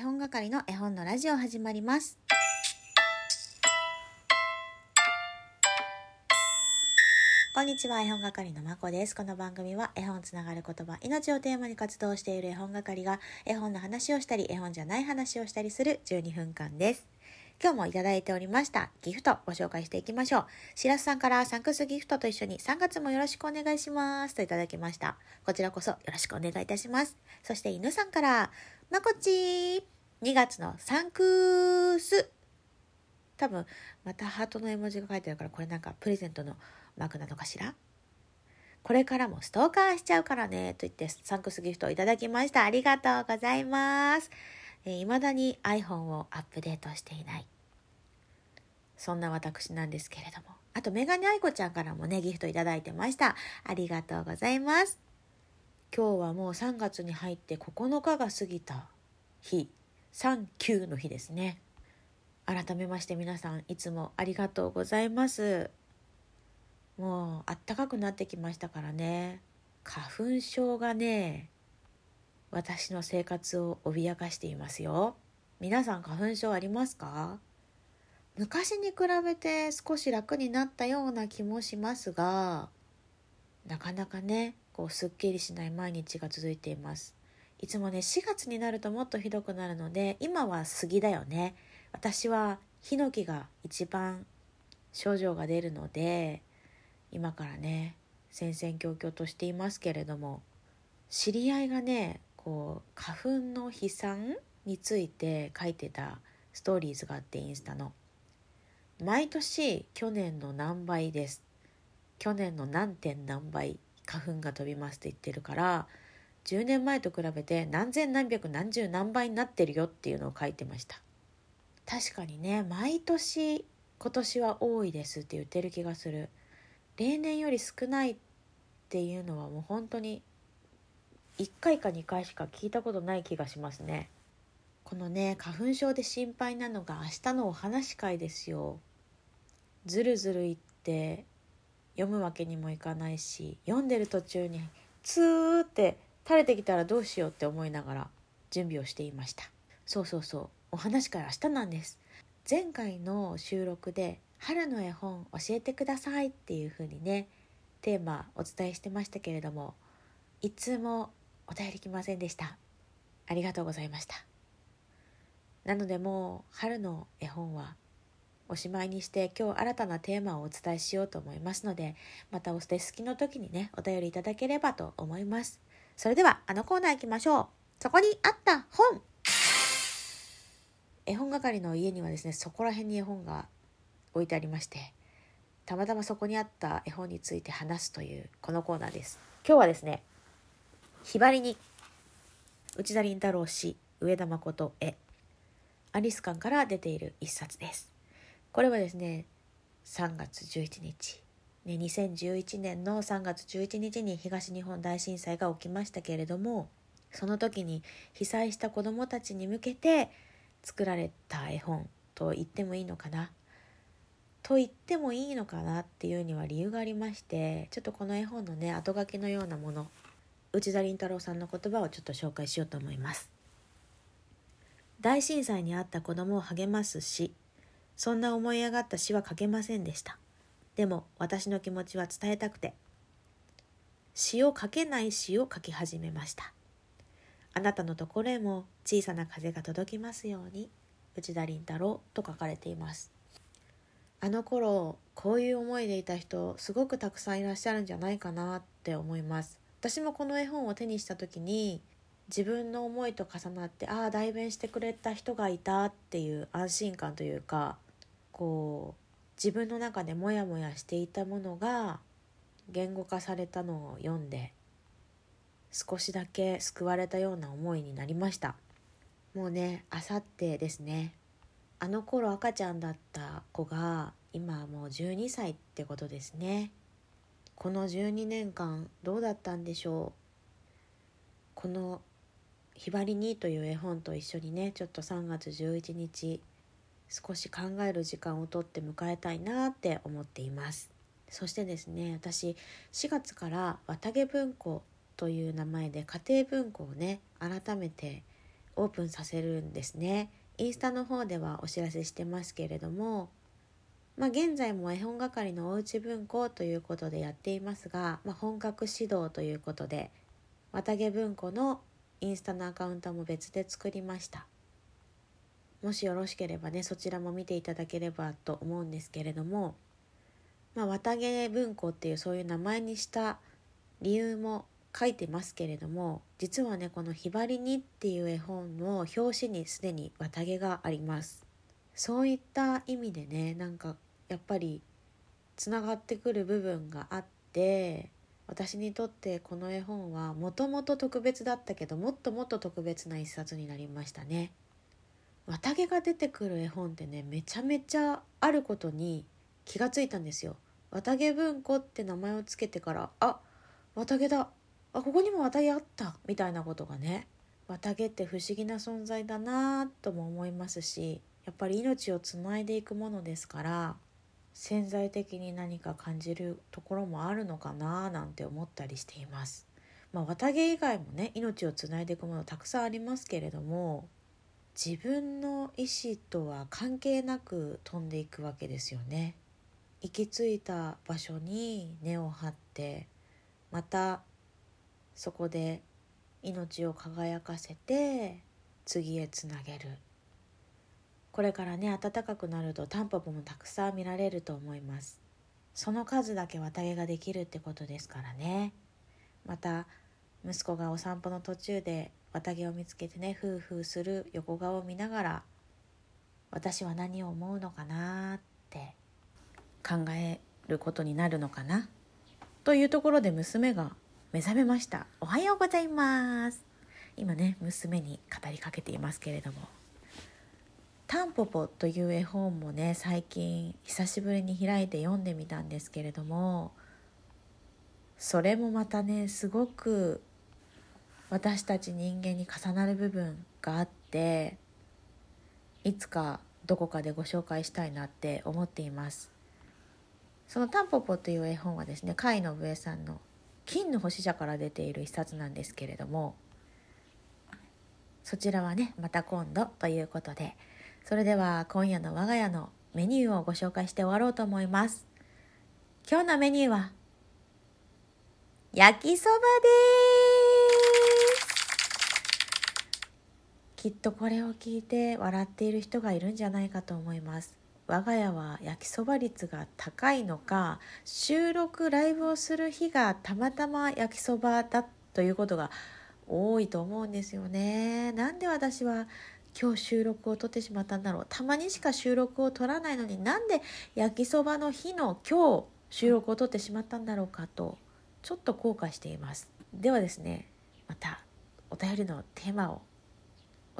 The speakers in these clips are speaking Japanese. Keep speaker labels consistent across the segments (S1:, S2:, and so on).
S1: 絵本係の絵本のラジオ始まりますこんにちは絵本係のまこですこの番組は絵本つながる言葉命をテーマに活動している絵本係が絵本の話をしたり絵本じゃない話をしたりする12分間です今日もいただいておりましたギフトご紹介していきましょう。しらすさんからサンクスギフトと一緒に3月もよろしくお願いしますといただきました。こちらこそよろしくお願いいたします。そして犬さんからまこち2月のサンクス多分またハートの絵文字が書いてあるからこれなんかプレゼントのマークなのかしら？これからもストーカーしちゃうからねと言ってサンクスギフトをいただきました。ありがとうございます。えー、未だに iPhone をアップデートしていない。そんな私なんですけれども。あと、メガネ愛子ちゃんからもね、ギフトいただいてました。ありがとうございます。今日はもう3月に入って9日が過ぎた日、3、9の日ですね。改めまして皆さん、いつもありがとうございます。もう、あったかくなってきましたからね。花粉症がね、私の生活を脅かしていますよ。皆さん花粉症ありますか？昔に比べて少し楽になったような気もしますがなかなかねこうすっきりしない毎日が続いています。いつもね4月になるともっとひどくなるので今は杉だよね。私はヒノキが一番症状が出るので今からね戦々恐々としていますけれども知り合いがねこう花粉の飛散について書いてたストーリーズがあってインスタの。毎年去年の何倍です。去年の何点何倍花粉が飛びますって言ってるから10年前と比べて何千何百何十何倍になってるよっていうのを書いてました。確かにね毎年今年は多いですって言ってる気がする。例年より少ないっていうのはもう本当に1回か2回しか聞いたことない気がしますね。このね花粉症で心配なのが明日のお話会ですよ。ずるずる言って読むわけにもいかないし読んでる途中にツーって垂れてきたらどうしようって思いながら準備をしていました。そうそうそう。お話会明日なんです。前回の収録で春の絵本教えてくださいっていう風にねテーマお伝えしてましたけれどもいつもお便り来ませんでした。ありがとうございました。なのでもう春の絵本はおしまいにして今日新たなテーマをお伝えしようと思いますのでまたお捨て好きの時にねお便りいただければと思います。それではあのコーナー行きましょう。そこにあった本。絵本係の家にはですねそこら辺に絵本が置いてありましてたまたまそこにあった絵本について話すというこのコーナーです。今日はですねひばりに内田倫太郎氏上田誠絵アリス館から出ている一冊です。これはですね3月11日。ね、2011年の3月11日に東日本大震災が起きましたけれどもその時に被災した子どもたちに向けて作られた絵本と言ってもいいのかな？と言ってもいいのかな？っていうには理由がありましてちょっとこの絵本のね後書きのようなもの内田倫太郎さんの言葉をちょっと紹介しようと思います。大震災にあった子供を励ます詩。そんな思い上がった詩は書けませんでした。でも私の気持ちは伝えたくて詩を書けない詩を書き始めました。あなたのところへも小さな風が届きますように内田倫太郎と書かれています。あの頃こういう思いでいた人すごくたくさんいらっしゃるんじゃないかなって思います。私もこの絵本を手にした時に自分の思いと重なってああ代弁してくれた人がいたっていう安心感というかこう自分の中でモヤモヤしていたものが言語化されたのを読んで少しだけ救われたような思いになりました。もうねあさってですね。あの頃赤ちゃんだった子が今はもう12歳ってことですね。この12年間どうだったんでしょう？この「ひばりに」という絵本と一緒にねちょっと3月11日少し考える時間をとって迎えたいなって思っています。そしてですね私4月から綿毛文庫という名前で家庭文庫をね改めてオープンさせるんですね。インスタの方ではお知らせしてますけれどもまあ、現在も絵本係のおうち文庫ということでやっていますが、まあ、本格指導ということで綿毛文庫のインスタのアカウントも別で作りました。もしよろしければねそちらも見ていただければと思うんですけれども、まあ、綿毛文庫っていうそういう名前にした理由も書いてますけれども実はねこの「ひばりに」っていう絵本の表紙にすでに綿毛がありますそういった意味でねなんかやっぱりつながってくる部分があって私にとってこの絵本はもともと特別だったけどもっともっと特別な一冊になりましたね。綿毛が出てくる絵本ってねめちゃめちゃあることに気がついたんですよ。綿毛文庫って名前をつけてからあ綿毛だあここにも綿毛あったみたいなことがね綿毛って不思議な存在だなとも思いますしやっぱり命をつないでいくものですから潜在的に何か感じるところもあるのかななんて思ったりしています。まあ、綿毛以外もね命をつないでいくものたくさんありますけれども自分の意思とは関係なく飛んでいくわけですよね。行き着いた場所に根を張ってまたそこで命を輝かせて次へつなげる。これからね暖かくなるとタンポポもたくさん見られると思います。その数だけ綿毛ができるってことですからね。また息子がお散歩の途中で綿毛を見つけてねフーフーする横顔を見ながら私は何を思うのかなって考えることになるのかなというところで娘が目覚めました。おはようございます。今ね娘に語りかけていますけれども。タンポポという絵本もね最近久しぶりに開いて読んでみたんですけれどもそれもまたねすごく私たち人間に重なる部分があっていつかどこかでご紹介したいなって思っていますそのタンポポという絵本はですね甲斐信江さんの「金の星者」から出ている一冊なんですけれどもそちらはねまた今度ということでそれでは今夜の我が家のメニューをご紹介して終わろうと思います。今日のメニューは、焼きそばですきっとこれを聞いて笑っている人がいるんじゃないかと思います。我が家は焼きそば率が高いのか収録ライブをする日がたまたま焼きそばだということが多いと思うんですよね。なんで私は今日収録を撮ってしまったんだろうたまにしか収録を撮らないのになんで焼きそばの日の今日収録を撮ってしまったんだろうかとちょっと後悔していますではですねまたお便りのテーマを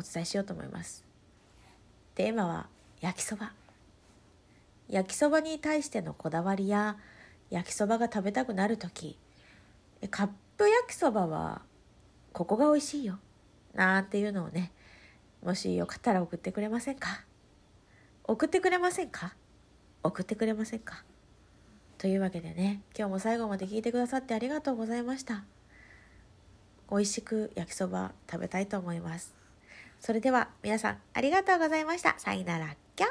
S1: お伝えしようと思います。テーマは焼きそば。焼きそばに対してのこだわりや焼きそばが食べたくなる時。カップ焼きそばはここが美味しいよ。なんていうのをねもしよかったら送ってくれませんか？送ってくれませんか？送ってくれませんか？というわけでね今日も最後まで聞いてくださってありがとうございました。美味しく焼きそば食べたいと思います。それでは皆さんありがとうございました。さよなら。きゃ